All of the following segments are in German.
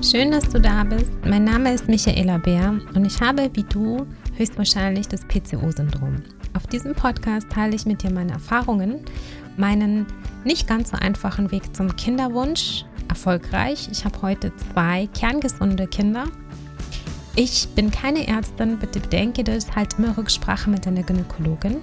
Schön, dass du da bist. Mein Name ist Michaela Bär und ich habe, wie du, höchstwahrscheinlich das PCO-Syndrom. Auf diesem Podcast teile ich mit dir meine Erfahrungen, meinen nicht ganz so einfachen Weg zum Kinderwunsch, erfolgreich. Ich habe heute zwei kerngesunde Kinder. Ich bin keine Ärztin, bitte bedenke das, halt immer Rücksprache mit deiner Gynäkologin.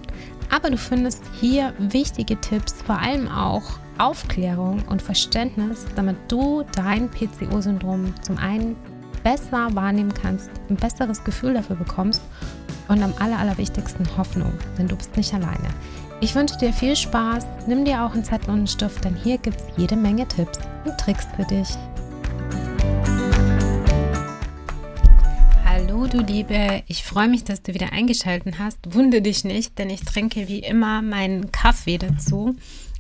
Aber du findest hier wichtige Tipps, vor allem auch Aufklärung und Verständnis, damit du dein PCO-Syndrom zum einen besser wahrnehmen kannst, ein besseres Gefühl dafür bekommst und am aller, allerwichtigsten Hoffnung, denn du bist nicht alleine. Ich wünsche dir viel Spaß, nimm dir auch einen Zettel und einen Stift, denn hier gibt es jede Menge Tipps und Tricks für dich. Hallo du Liebe, ich freue mich, dass du wieder eingeschaltet hast. Wunde dich nicht, denn ich trinke wie immer meinen Kaffee dazu.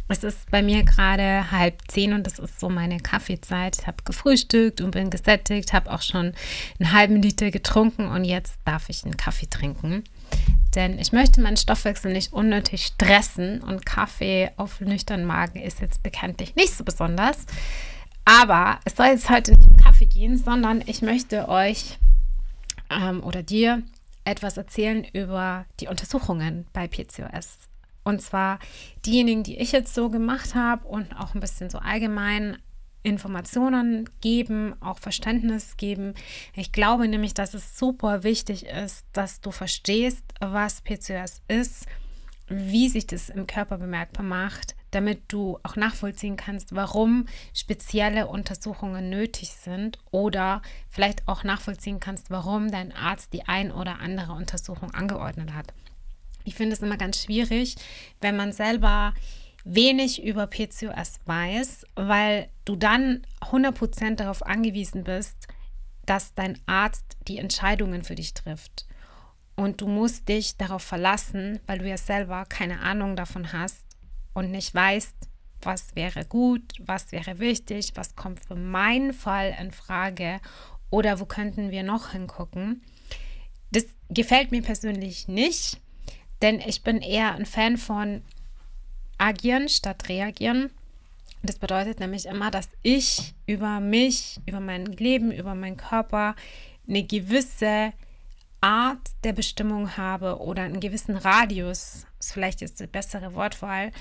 Es ist bei mir gerade halb zehn und das ist so meine Kaffeezeit. Ich habe gefrühstückt und bin gesättigt, habe auch schon einen halben Liter getrunken und jetzt darf ich einen Kaffee trinken. Denn ich möchte meinen Stoffwechsel nicht unnötig stressen und Kaffee auf nüchternen Magen ist jetzt bekanntlich nicht so besonders. Aber es soll jetzt heute nicht um Kaffee gehen, sondern ich möchte euch ähm, oder dir etwas erzählen über die Untersuchungen bei PCOS. Und zwar diejenigen, die ich jetzt so gemacht habe und auch ein bisschen so allgemein Informationen geben, auch Verständnis geben. Ich glaube nämlich, dass es super wichtig ist, dass du verstehst, was PCOS ist, wie sich das im Körper bemerkbar macht, damit du auch nachvollziehen kannst, warum spezielle Untersuchungen nötig sind oder vielleicht auch nachvollziehen kannst, warum dein Arzt die ein oder andere Untersuchung angeordnet hat. Ich finde es immer ganz schwierig, wenn man selber wenig über PCOS weiß, weil du dann 100% darauf angewiesen bist, dass dein Arzt die Entscheidungen für dich trifft. Und du musst dich darauf verlassen, weil du ja selber keine Ahnung davon hast und nicht weißt, was wäre gut, was wäre wichtig, was kommt für meinen Fall in Frage oder wo könnten wir noch hingucken. Das gefällt mir persönlich nicht, denn ich bin eher ein Fan von agieren statt reagieren. Das bedeutet nämlich immer, dass ich über mich, über mein Leben, über meinen Körper eine gewisse Art der Bestimmung habe oder einen gewissen Radius, ist vielleicht jetzt die bessere Wortwahl,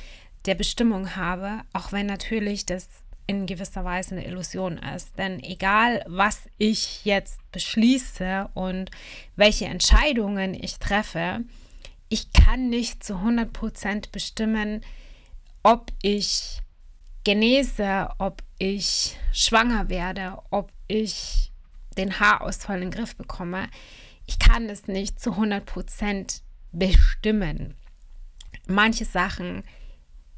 der Bestimmung habe, auch wenn natürlich das in gewisser Weise eine Illusion ist. Denn egal, was ich jetzt beschließe und welche Entscheidungen ich treffe, ich kann nicht zu 100% bestimmen, ob ich genese, ob ich schwanger werde, ob ich den Haarausfall in den Griff bekomme. Ich kann es nicht zu 100% bestimmen. Manche Sachen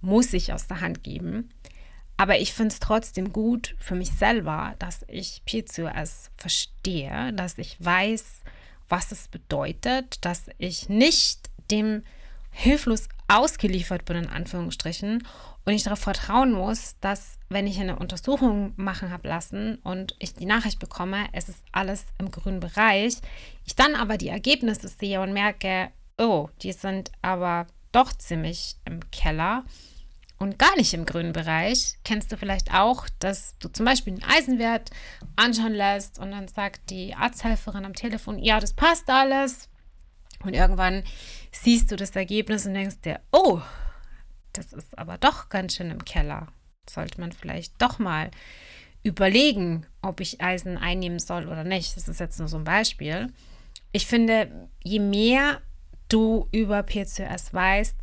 muss ich aus der Hand geben. Aber ich finde es trotzdem gut für mich selber, dass ich PCOS verstehe, dass ich weiß, was es bedeutet, dass ich nicht dem hilflos ausgeliefert bin, in Anführungsstrichen, und ich darauf vertrauen muss, dass, wenn ich eine Untersuchung machen habe lassen und ich die Nachricht bekomme, es ist alles im grünen Bereich, ich dann aber die Ergebnisse sehe und merke, oh, die sind aber doch ziemlich im Keller und gar nicht im grünen Bereich, kennst du vielleicht auch, dass du zum Beispiel den Eisenwert anschauen lässt und dann sagt die Arzthelferin am Telefon, ja, das passt alles, und irgendwann siehst du das Ergebnis und denkst dir, oh, das ist aber doch ganz schön im Keller. Sollte man vielleicht doch mal überlegen, ob ich Eisen einnehmen soll oder nicht. Das ist jetzt nur so ein Beispiel. Ich finde, je mehr du über PCOS weißt,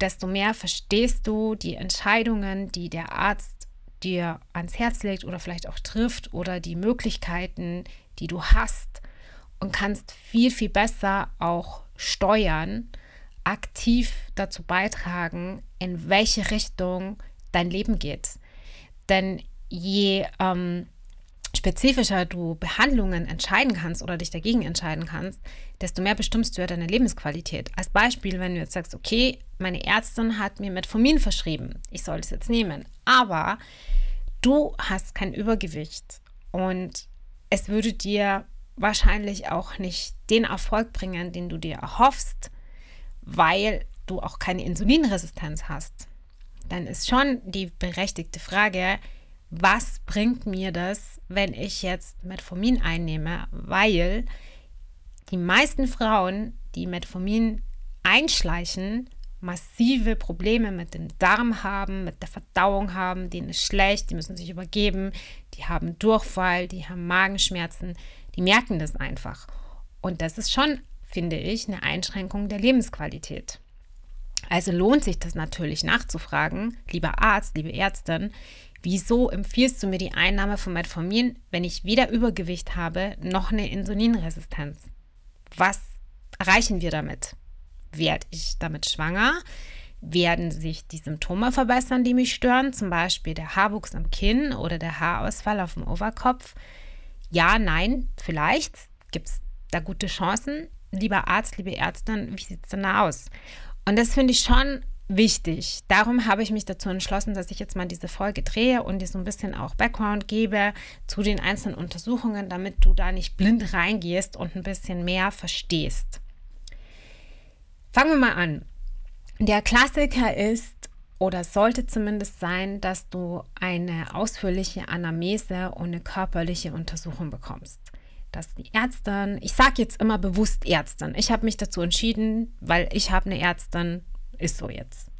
desto mehr verstehst du die Entscheidungen, die der Arzt dir ans Herz legt oder vielleicht auch trifft oder die Möglichkeiten, die du hast und kannst viel, viel besser auch steuern, aktiv dazu beitragen, in welche Richtung dein Leben geht. Denn je ähm, spezifischer du Behandlungen entscheiden kannst oder dich dagegen entscheiden kannst, desto mehr bestimmst du ja deine Lebensqualität. Als Beispiel, wenn du jetzt sagst, okay, meine Ärztin hat mir Metformin verschrieben, ich soll es jetzt nehmen, aber du hast kein Übergewicht und es würde dir wahrscheinlich auch nicht den Erfolg bringen, den du dir erhoffst, weil du auch keine Insulinresistenz hast. Dann ist schon die berechtigte Frage, was bringt mir das, wenn ich jetzt Metformin einnehme, weil die meisten Frauen, die Metformin einschleichen, massive Probleme mit dem Darm haben, mit der Verdauung haben, denen ist schlecht, die müssen sich übergeben, die haben Durchfall, die haben Magenschmerzen, die merken das einfach. Und das ist schon, finde ich, eine Einschränkung der Lebensqualität. Also lohnt sich das natürlich nachzufragen, lieber Arzt, liebe Ärztin, wieso empfiehlst du mir die Einnahme von Metformin, wenn ich weder Übergewicht habe noch eine Insulinresistenz? Was erreichen wir damit? Werde ich damit schwanger? Werden sich die Symptome verbessern, die mich stören, zum Beispiel der Haarwuchs am Kinn oder der Haarausfall auf dem Oberkopf? Ja, nein, vielleicht gibt es da gute Chancen. Lieber Arzt, liebe Ärztin, wie sieht es denn da aus? Und das finde ich schon wichtig. Darum habe ich mich dazu entschlossen, dass ich jetzt mal diese Folge drehe und dir so ein bisschen auch Background gebe zu den einzelnen Untersuchungen, damit du da nicht blind reingehst und ein bisschen mehr verstehst. Fangen wir mal an. Der Klassiker ist oder sollte zumindest sein, dass du eine ausführliche Anamnese und eine körperliche Untersuchung bekommst dass die Ärztin, ich sage jetzt immer bewusst Ärztin, ich habe mich dazu entschieden, weil ich habe eine Ärztin, ist so jetzt.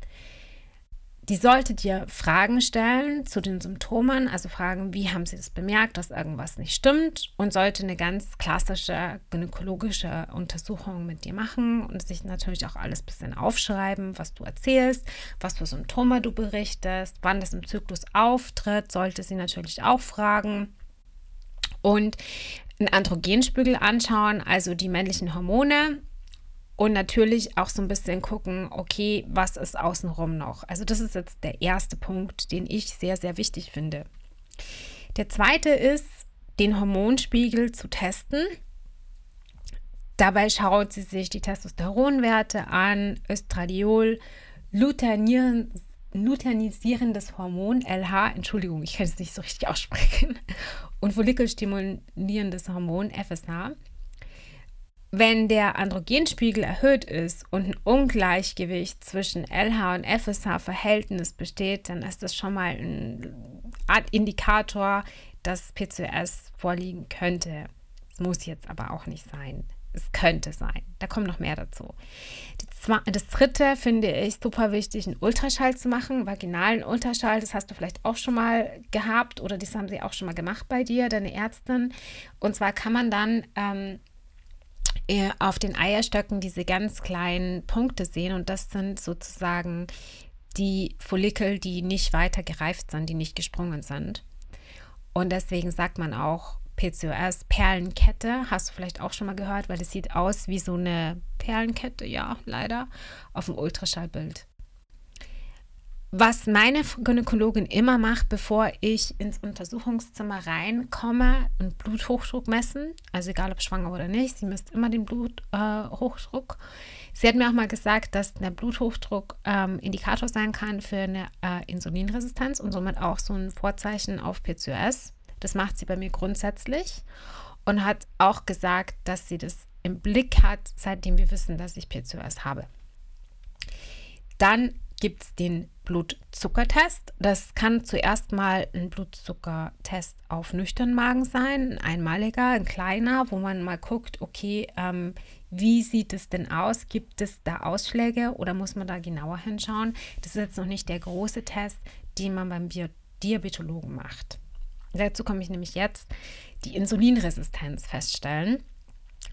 Die sollte dir Fragen stellen zu den Symptomen, also fragen, wie haben sie das bemerkt, dass irgendwas nicht stimmt und sollte eine ganz klassische gynäkologische Untersuchung mit dir machen und sich natürlich auch alles ein bisschen aufschreiben, was du erzählst, was für Symptome du berichtest, wann das im Zyklus auftritt, sollte sie natürlich auch fragen. Und einen Androgenspiegel anschauen, also die männlichen Hormone. Und natürlich auch so ein bisschen gucken, okay, was ist außenrum noch? Also das ist jetzt der erste Punkt, den ich sehr, sehr wichtig finde. Der zweite ist, den Hormonspiegel zu testen. Dabei schaut sie sich die Testosteronwerte an, Östradiol, Luteinieren, Hormon, LH, Entschuldigung, ich kann es nicht so richtig aussprechen, und follikelstimulierendes Hormon, FSH. Wenn der Androgenspiegel erhöht ist und ein Ungleichgewicht zwischen LH und FSH-Verhältnis besteht, dann ist das schon mal ein Art Indikator, dass PCOS vorliegen könnte. Es muss jetzt aber auch nicht sein. Es könnte sein. Da kommt noch mehr dazu. Das dritte finde ich super wichtig, einen Ultraschall zu machen, vaginalen Ultraschall. Das hast du vielleicht auch schon mal gehabt oder das haben sie auch schon mal gemacht bei dir, deine Ärztin. Und zwar kann man dann ähm, auf den Eierstöcken diese ganz kleinen Punkte sehen und das sind sozusagen die Follikel, die nicht weiter gereift sind, die nicht gesprungen sind. Und deswegen sagt man auch PCOS, Perlenkette, hast du vielleicht auch schon mal gehört, weil es sieht aus wie so eine Perlenkette, ja, leider, auf dem Ultraschallbild. Was meine Gynäkologin immer macht, bevor ich ins Untersuchungszimmer reinkomme, einen Bluthochdruck messen, also egal ob schwanger oder nicht, sie misst immer den Bluthochdruck. Äh, sie hat mir auch mal gesagt, dass der Bluthochdruck ähm, Indikator sein kann für eine äh, Insulinresistenz und somit auch so ein Vorzeichen auf PCOS. Das macht sie bei mir grundsätzlich und hat auch gesagt, dass sie das im Blick hat, seitdem wir wissen, dass ich PCOS habe. Dann gibt es den Blutzuckertest. Das kann zuerst mal ein Blutzuckertest auf nüchternen Magen sein, ein einmaliger, ein kleiner, wo man mal guckt, okay, ähm, wie sieht es denn aus? Gibt es da Ausschläge oder muss man da genauer hinschauen? Das ist jetzt noch nicht der große Test, den man beim Diabetologen macht. Dazu komme ich nämlich jetzt, die Insulinresistenz feststellen.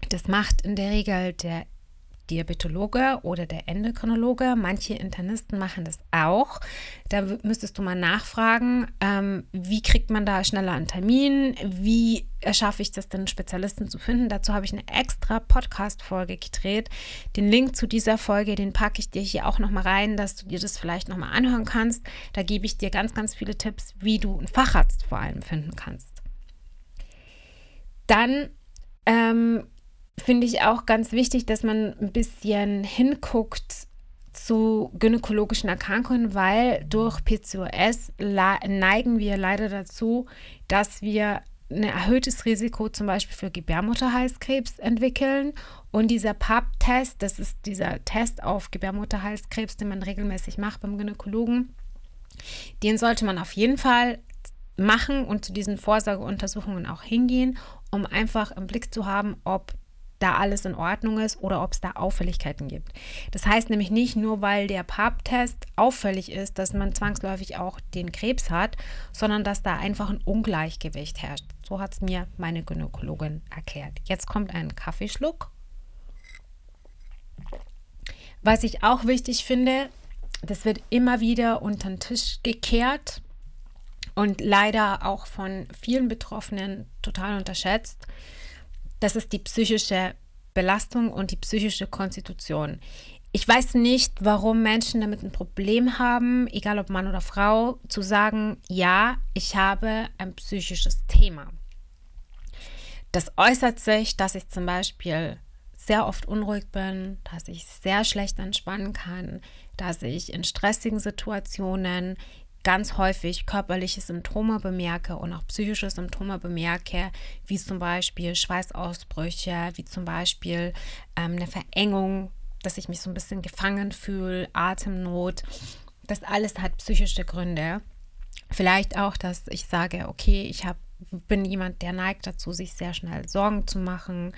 Das macht in der Regel der Diabetologe oder der Endokrinologe. Manche Internisten machen das auch. Da müsstest du mal nachfragen, ähm, wie kriegt man da schneller einen Termin? Wie erschaffe ich das denn, Spezialisten zu finden? Dazu habe ich eine extra Podcast-Folge gedreht. Den Link zu dieser Folge, den packe ich dir hier auch nochmal rein, dass du dir das vielleicht nochmal anhören kannst. Da gebe ich dir ganz, ganz viele Tipps, wie du einen Facharzt vor allem finden kannst. Dann ähm, finde ich auch ganz wichtig, dass man ein bisschen hinguckt zu gynäkologischen Erkrankungen, weil durch PCOS neigen wir leider dazu, dass wir ein erhöhtes Risiko zum Beispiel für Gebärmutterhalskrebs entwickeln. Und dieser PAP-Test, das ist dieser Test auf Gebärmutterhalskrebs, den man regelmäßig macht beim Gynäkologen, den sollte man auf jeden Fall machen und zu diesen Vorsorgeuntersuchungen auch hingehen, um einfach im Blick zu haben, ob da alles in Ordnung ist oder ob es da Auffälligkeiten gibt. Das heißt nämlich nicht nur, weil der PAP-Test auffällig ist, dass man zwangsläufig auch den Krebs hat, sondern dass da einfach ein Ungleichgewicht herrscht. So hat es mir meine Gynäkologin erklärt. Jetzt kommt ein Kaffeeschluck. Was ich auch wichtig finde, das wird immer wieder unter den Tisch gekehrt und leider auch von vielen Betroffenen total unterschätzt. Das ist die psychische Belastung und die psychische Konstitution. Ich weiß nicht, warum Menschen damit ein Problem haben, egal ob Mann oder Frau, zu sagen, ja, ich habe ein psychisches Thema. Das äußert sich, dass ich zum Beispiel sehr oft unruhig bin, dass ich sehr schlecht entspannen kann, dass ich in stressigen Situationen ganz häufig körperliche Symptome bemerke und auch psychische Symptome bemerke, wie zum Beispiel Schweißausbrüche, wie zum Beispiel ähm, eine Verengung, dass ich mich so ein bisschen gefangen fühle, Atemnot. Das alles hat psychische Gründe. Vielleicht auch, dass ich sage, okay, ich habe bin jemand, der neigt dazu, sich sehr schnell Sorgen zu machen.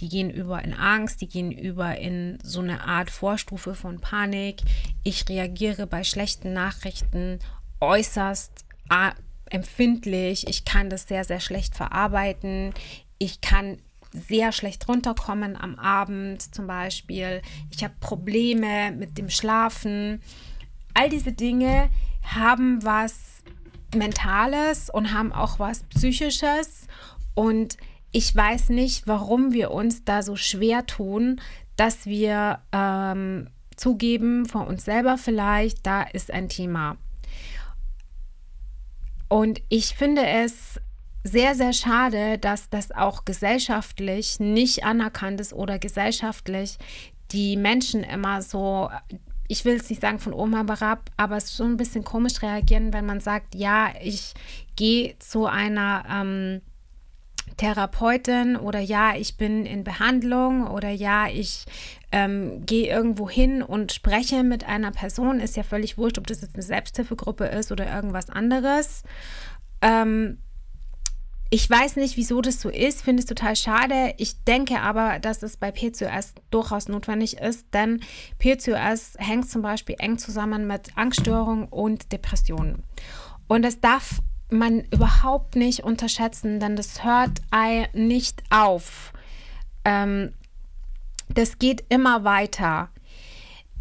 Die gehen über in Angst, die gehen über in so eine Art Vorstufe von Panik. Ich reagiere bei schlechten Nachrichten äußerst empfindlich. Ich kann das sehr, sehr schlecht verarbeiten. Ich kann sehr schlecht runterkommen am Abend zum Beispiel. Ich habe Probleme mit dem Schlafen. All diese Dinge haben was Mentales und haben auch was Psychisches. Und ich weiß nicht, warum wir uns da so schwer tun, dass wir ähm, zugeben, von uns selber vielleicht, da ist ein Thema. Und ich finde es sehr, sehr schade, dass das auch gesellschaftlich nicht anerkannt ist oder gesellschaftlich die Menschen immer so, ich will es nicht sagen von oben herab, aber es ist schon ein bisschen komisch reagieren, wenn man sagt, ja, ich gehe zu einer ähm, Therapeutin oder ja, ich bin in Behandlung oder ja, ich ähm, gehe irgendwo hin und spreche mit einer Person, ist ja völlig wurscht, ob das jetzt eine Selbsthilfegruppe ist oder irgendwas anderes. Ähm, ich weiß nicht, wieso das so ist, finde es total schade. Ich denke aber, dass es bei PCOS durchaus notwendig ist, denn PCOS hängt zum Beispiel eng zusammen mit Angststörungen und Depressionen. Und das darf man überhaupt nicht unterschätzen, denn das hört nicht auf. Ähm, das geht immer weiter.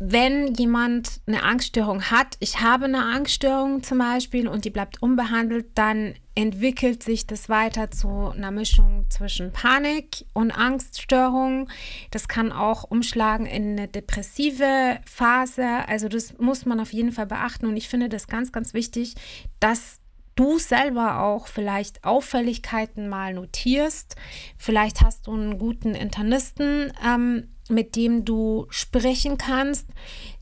Wenn jemand eine Angststörung hat, ich habe eine Angststörung zum Beispiel und die bleibt unbehandelt, dann entwickelt sich das weiter zu einer Mischung zwischen Panik und Angststörung. Das kann auch umschlagen in eine depressive Phase. Also das muss man auf jeden Fall beachten und ich finde das ganz, ganz wichtig, dass du selber auch vielleicht Auffälligkeiten mal notierst. Vielleicht hast du einen guten Internisten, ähm, mit dem du sprechen kannst.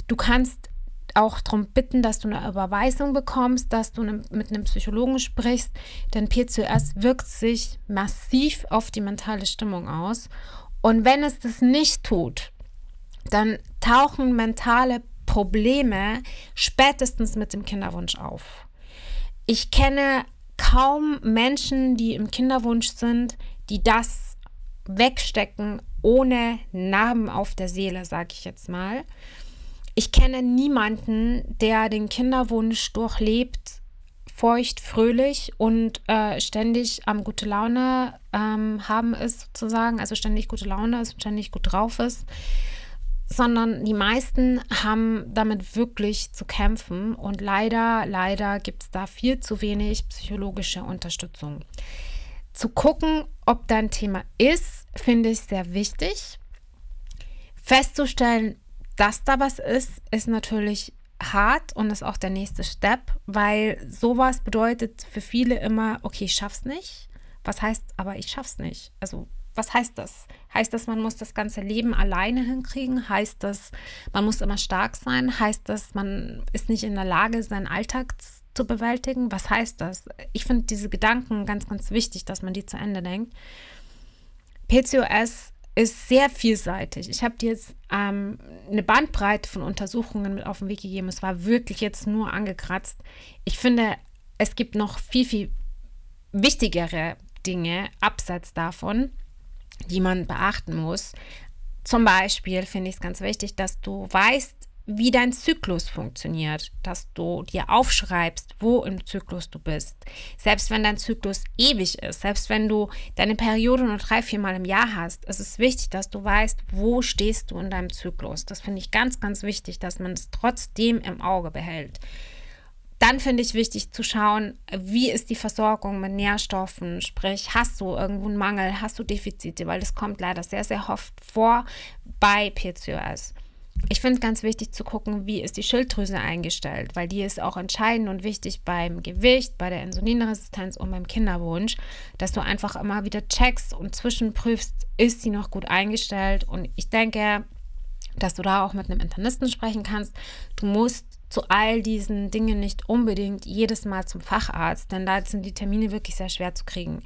Du kannst auch darum bitten, dass du eine Überweisung bekommst, dass du ne, mit einem Psychologen sprichst, denn PCOS wirkt sich massiv auf die mentale Stimmung aus. Und wenn es das nicht tut, dann tauchen mentale Probleme spätestens mit dem Kinderwunsch auf. Ich kenne kaum Menschen, die im Kinderwunsch sind, die das wegstecken ohne Narben auf der Seele, sage ich jetzt mal. Ich kenne niemanden, der den Kinderwunsch durchlebt, feucht, fröhlich und äh, ständig am gute Laune ähm, haben ist, sozusagen, also ständig gute Laune ist, ständig gut drauf ist sondern die meisten haben damit wirklich zu kämpfen und leider, leider gibt es da viel zu wenig psychologische Unterstützung. Zu gucken, ob da ein Thema ist, finde ich sehr wichtig. Festzustellen, dass da was ist, ist natürlich hart und ist auch der nächste Step, weil sowas bedeutet für viele immer, okay, ich schaff's nicht. Was heißt aber, ich schaff's nicht? Also was heißt das? Heißt das, man muss das ganze Leben alleine hinkriegen? Heißt das, man muss immer stark sein? Heißt das, man ist nicht in der Lage, seinen Alltag zu bewältigen? Was heißt das? Ich finde diese Gedanken ganz, ganz wichtig, dass man die zu Ende denkt. PCOS ist sehr vielseitig. Ich habe dir jetzt ähm, eine Bandbreite von Untersuchungen mit auf den Weg gegeben. Es war wirklich jetzt nur angekratzt. Ich finde, es gibt noch viel, viel wichtigere Dinge abseits davon, die man beachten muss. Zum Beispiel finde ich es ganz wichtig, dass du weißt, wie dein Zyklus funktioniert, dass du dir aufschreibst, wo im Zyklus du bist. Selbst wenn dein Zyklus ewig ist, selbst wenn du deine Periode nur drei, vier Mal im Jahr hast, ist es wichtig, dass du weißt, wo stehst du in deinem Zyklus. Das finde ich ganz, ganz wichtig, dass man es trotzdem im Auge behält. Dann finde ich wichtig zu schauen, wie ist die Versorgung mit Nährstoffen, sprich, hast du irgendwo einen Mangel, hast du Defizite, weil das kommt leider sehr, sehr oft vor bei PCOS. Ich finde es ganz wichtig zu gucken, wie ist die Schilddrüse eingestellt, weil die ist auch entscheidend und wichtig beim Gewicht, bei der Insulinresistenz und beim Kinderwunsch, dass du einfach immer wieder checkst und zwischenprüfst, ist sie noch gut eingestellt. Und ich denke, dass du da auch mit einem Internisten sprechen kannst. Du musst zu all diesen Dingen nicht unbedingt jedes Mal zum Facharzt, denn da sind die Termine wirklich sehr schwer zu kriegen.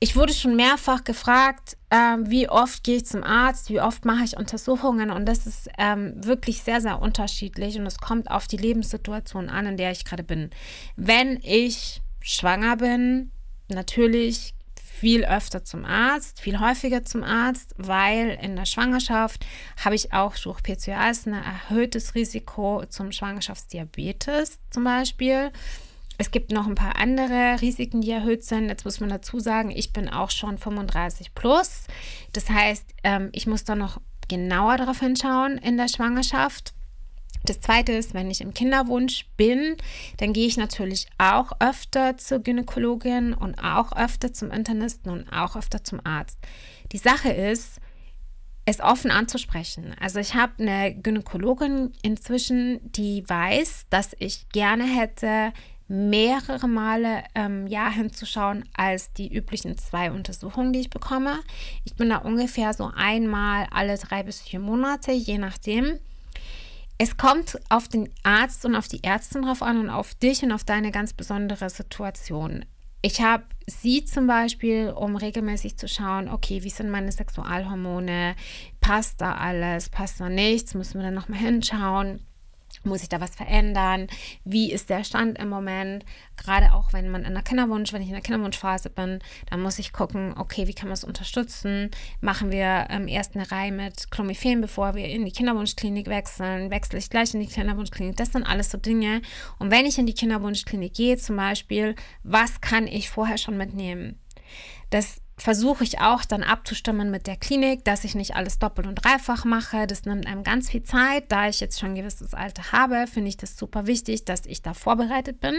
Ich wurde schon mehrfach gefragt, äh, wie oft gehe ich zum Arzt, wie oft mache ich Untersuchungen und das ist ähm, wirklich sehr, sehr unterschiedlich und es kommt auf die Lebenssituation an, in der ich gerade bin. Wenn ich schwanger bin, natürlich viel öfter zum Arzt, viel häufiger zum Arzt, weil in der Schwangerschaft habe ich auch durch PCOS ein erhöhtes Risiko zum Schwangerschaftsdiabetes zum Beispiel. Es gibt noch ein paar andere Risiken, die erhöht sind. Jetzt muss man dazu sagen, ich bin auch schon 35 plus. Das heißt, ähm, ich muss da noch genauer darauf hinschauen in der Schwangerschaft. Das zweite ist, wenn ich im Kinderwunsch bin, dann gehe ich natürlich auch öfter zur Gynäkologin und auch öfter zum Internisten und auch öfter zum Arzt. Die Sache ist, es offen anzusprechen. Also ich habe eine Gynäkologin inzwischen, die weiß, dass ich gerne hätte, mehrere Male im Jahr hinzuschauen als die üblichen zwei Untersuchungen, die ich bekomme. Ich bin da ungefähr so einmal alle drei bis vier Monate, je nachdem. Es kommt auf den Arzt und auf die Ärztin drauf an und auf dich und auf deine ganz besondere Situation. Ich habe sie zum Beispiel, um regelmäßig zu schauen, okay, wie sind meine Sexualhormone, passt da alles, passt da nichts, müssen wir dann nochmal hinschauen. Muss ich da was verändern? Wie ist der Stand im Moment? Gerade auch wenn man in der Kinderwunsch, wenn ich in der Kinderwunschphase bin, dann muss ich gucken, okay, wie kann man es unterstützen? Machen wir ähm, erst eine Reihe mit Clomiphen, bevor wir in die Kinderwunschklinik wechseln? Wechsle ich gleich in die Kinderwunschklinik? Das sind alles so Dinge. Und wenn ich in die Kinderwunschklinik gehe, zum Beispiel, was kann ich vorher schon mitnehmen? Das versuche ich auch dann abzustimmen mit der Klinik, dass ich nicht alles doppelt und dreifach mache. Das nimmt einem ganz viel Zeit. Da ich jetzt schon ein gewisses Alter habe, finde ich das super wichtig, dass ich da vorbereitet bin.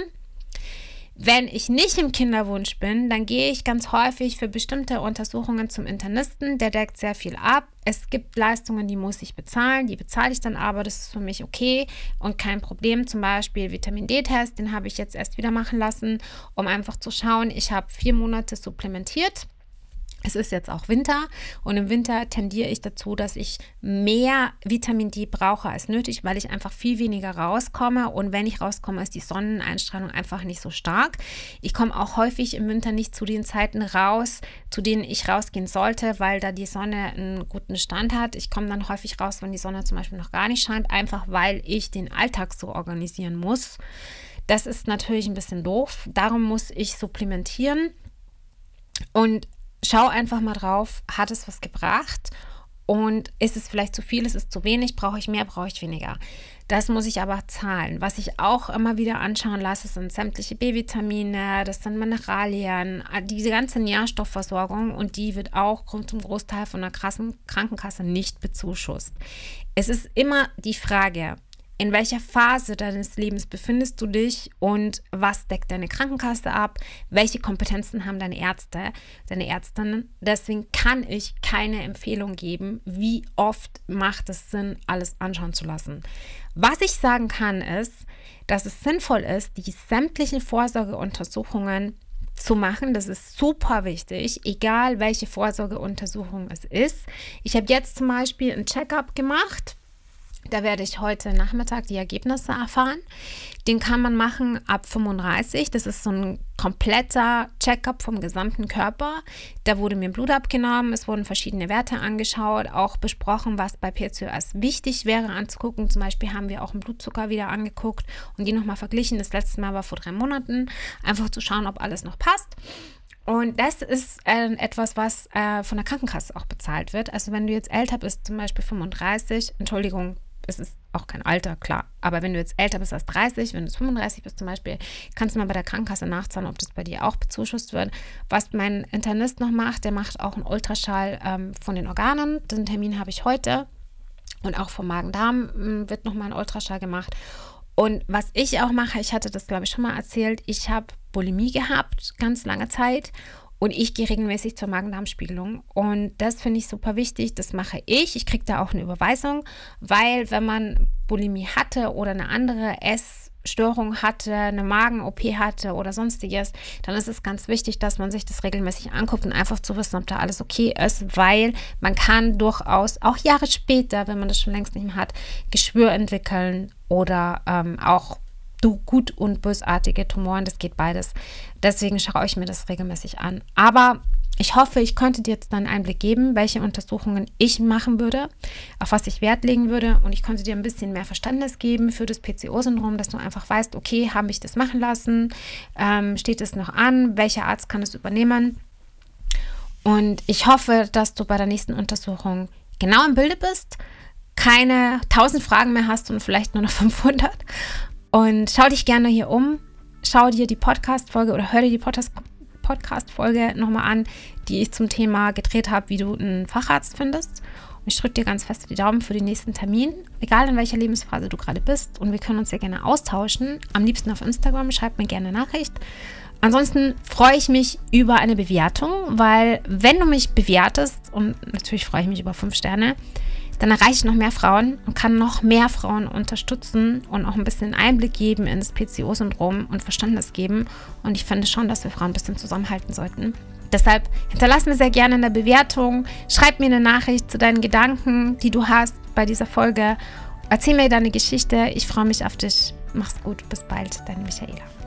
Wenn ich nicht im Kinderwunsch bin, dann gehe ich ganz häufig für bestimmte Untersuchungen zum Internisten. Der deckt sehr viel ab. Es gibt Leistungen, die muss ich bezahlen. Die bezahle ich dann aber. Das ist für mich okay und kein Problem. Zum Beispiel Vitamin D-Test, den habe ich jetzt erst wieder machen lassen, um einfach zu schauen. Ich habe vier Monate supplementiert es ist jetzt auch Winter und im Winter tendiere ich dazu, dass ich mehr Vitamin D brauche als nötig, weil ich einfach viel weniger rauskomme und wenn ich rauskomme, ist die Sonneneinstrahlung einfach nicht so stark. Ich komme auch häufig im Winter nicht zu den Zeiten raus, zu denen ich rausgehen sollte, weil da die Sonne einen guten Stand hat. Ich komme dann häufig raus, wenn die Sonne zum Beispiel noch gar nicht scheint, einfach weil ich den Alltag so organisieren muss. Das ist natürlich ein bisschen doof. Darum muss ich supplementieren. Und schau einfach mal drauf, hat es was gebracht und ist es vielleicht zu viel, ist es zu wenig, brauche ich mehr, brauche ich weniger. Das muss ich aber zahlen. Was ich auch immer wieder anschauen lasse, sind sämtliche B-Vitamine, das sind Mineralien, diese ganze Nährstoffversorgung und die wird auch zum Großteil von der krassen Krankenkasse nicht bezuschusst. Es ist immer die Frage, in welcher Phase deines Lebens befindest du dich und was deckt deine Krankenkasse ab, welche Kompetenzen haben deine Ärzte, deine Ärztinnen. Deswegen kann ich keine Empfehlung geben, wie oft macht es Sinn, alles anschauen zu lassen. Was ich sagen kann, ist, dass es sinnvoll ist, die sämtlichen Vorsorgeuntersuchungen zu machen. Das ist super wichtig, egal welche Vorsorgeuntersuchung es ist. Ich habe jetzt zum Beispiel ein Checkup gemacht da werde ich heute Nachmittag die Ergebnisse erfahren. Den kann man machen ab 35. Das ist so ein kompletter Checkup vom gesamten Körper. Da wurde mir Blut abgenommen, es wurden verschiedene Werte angeschaut, auch besprochen, was bei PCOS wichtig wäre anzugucken. Zum Beispiel haben wir auch einen Blutzucker wieder angeguckt und die nochmal verglichen. Das letzte Mal war vor drei Monaten, einfach zu schauen, ob alles noch passt. Und das ist äh, etwas, was äh, von der Krankenkasse auch bezahlt wird. Also wenn du jetzt älter bist, zum Beispiel 35, Entschuldigung, es ist auch kein Alter, klar. Aber wenn du jetzt älter bist als 30, wenn du 35 bist zum Beispiel, kannst du mal bei der Krankenkasse nachzahlen, ob das bei dir auch bezuschusst wird. Was mein Internist noch macht, der macht auch einen Ultraschall ähm, von den Organen. Den Termin habe ich heute. Und auch vom Magen-Darm hm, wird nochmal ein Ultraschall gemacht. Und was ich auch mache, ich hatte das glaube ich schon mal erzählt, ich habe Bulimie gehabt, ganz lange Zeit. Und ich gehe regelmäßig zur Magen-Darm-Spiegelung. Und das finde ich super wichtig. Das mache ich. Ich kriege da auch eine Überweisung, weil wenn man Bulimie hatte oder eine andere Essstörung hatte, eine Magen-OP hatte oder sonstiges, dann ist es ganz wichtig, dass man sich das regelmäßig anguckt und einfach zu wissen, ob da alles okay ist, weil man kann durchaus auch Jahre später, wenn man das schon längst nicht mehr hat, Geschwür entwickeln oder ähm, auch du gut und bösartige Tumoren, das geht beides. Deswegen schaue ich mir das regelmäßig an. Aber ich hoffe, ich konnte dir jetzt dann einen Einblick geben, welche Untersuchungen ich machen würde, auf was ich Wert legen würde. Und ich konnte dir ein bisschen mehr Verständnis geben für das PCO-Syndrom, dass du einfach weißt, okay, habe ich das machen lassen? Ähm, steht es noch an? Welcher Arzt kann es übernehmen? Und ich hoffe, dass du bei der nächsten Untersuchung genau im Bilde bist, keine 1000 Fragen mehr hast und vielleicht nur noch 500 und schau dich gerne hier um. Schau dir die Podcast-Folge oder hör dir die Podcast-Folge nochmal an, die ich zum Thema gedreht habe, wie du einen Facharzt findest. Und ich drücke dir ganz fest die Daumen für den nächsten Termin, egal in welcher Lebensphase du gerade bist. Und wir können uns ja gerne austauschen. Am liebsten auf Instagram. Schreib mir gerne eine Nachricht. Ansonsten freue ich mich über eine Bewertung, weil wenn du mich bewertest, und natürlich freue ich mich über fünf Sterne, dann erreiche ich noch mehr Frauen und kann noch mehr Frauen unterstützen und auch ein bisschen Einblick geben ins PCO-Syndrom und Verständnis geben. Und ich finde schon, dass wir Frauen ein bisschen zusammenhalten sollten. Deshalb hinterlass mir sehr gerne eine Bewertung, schreib mir eine Nachricht zu deinen Gedanken, die du hast bei dieser Folge. Erzähl mir deine Geschichte. Ich freue mich auf dich. Mach's gut. Bis bald. Deine Michaela.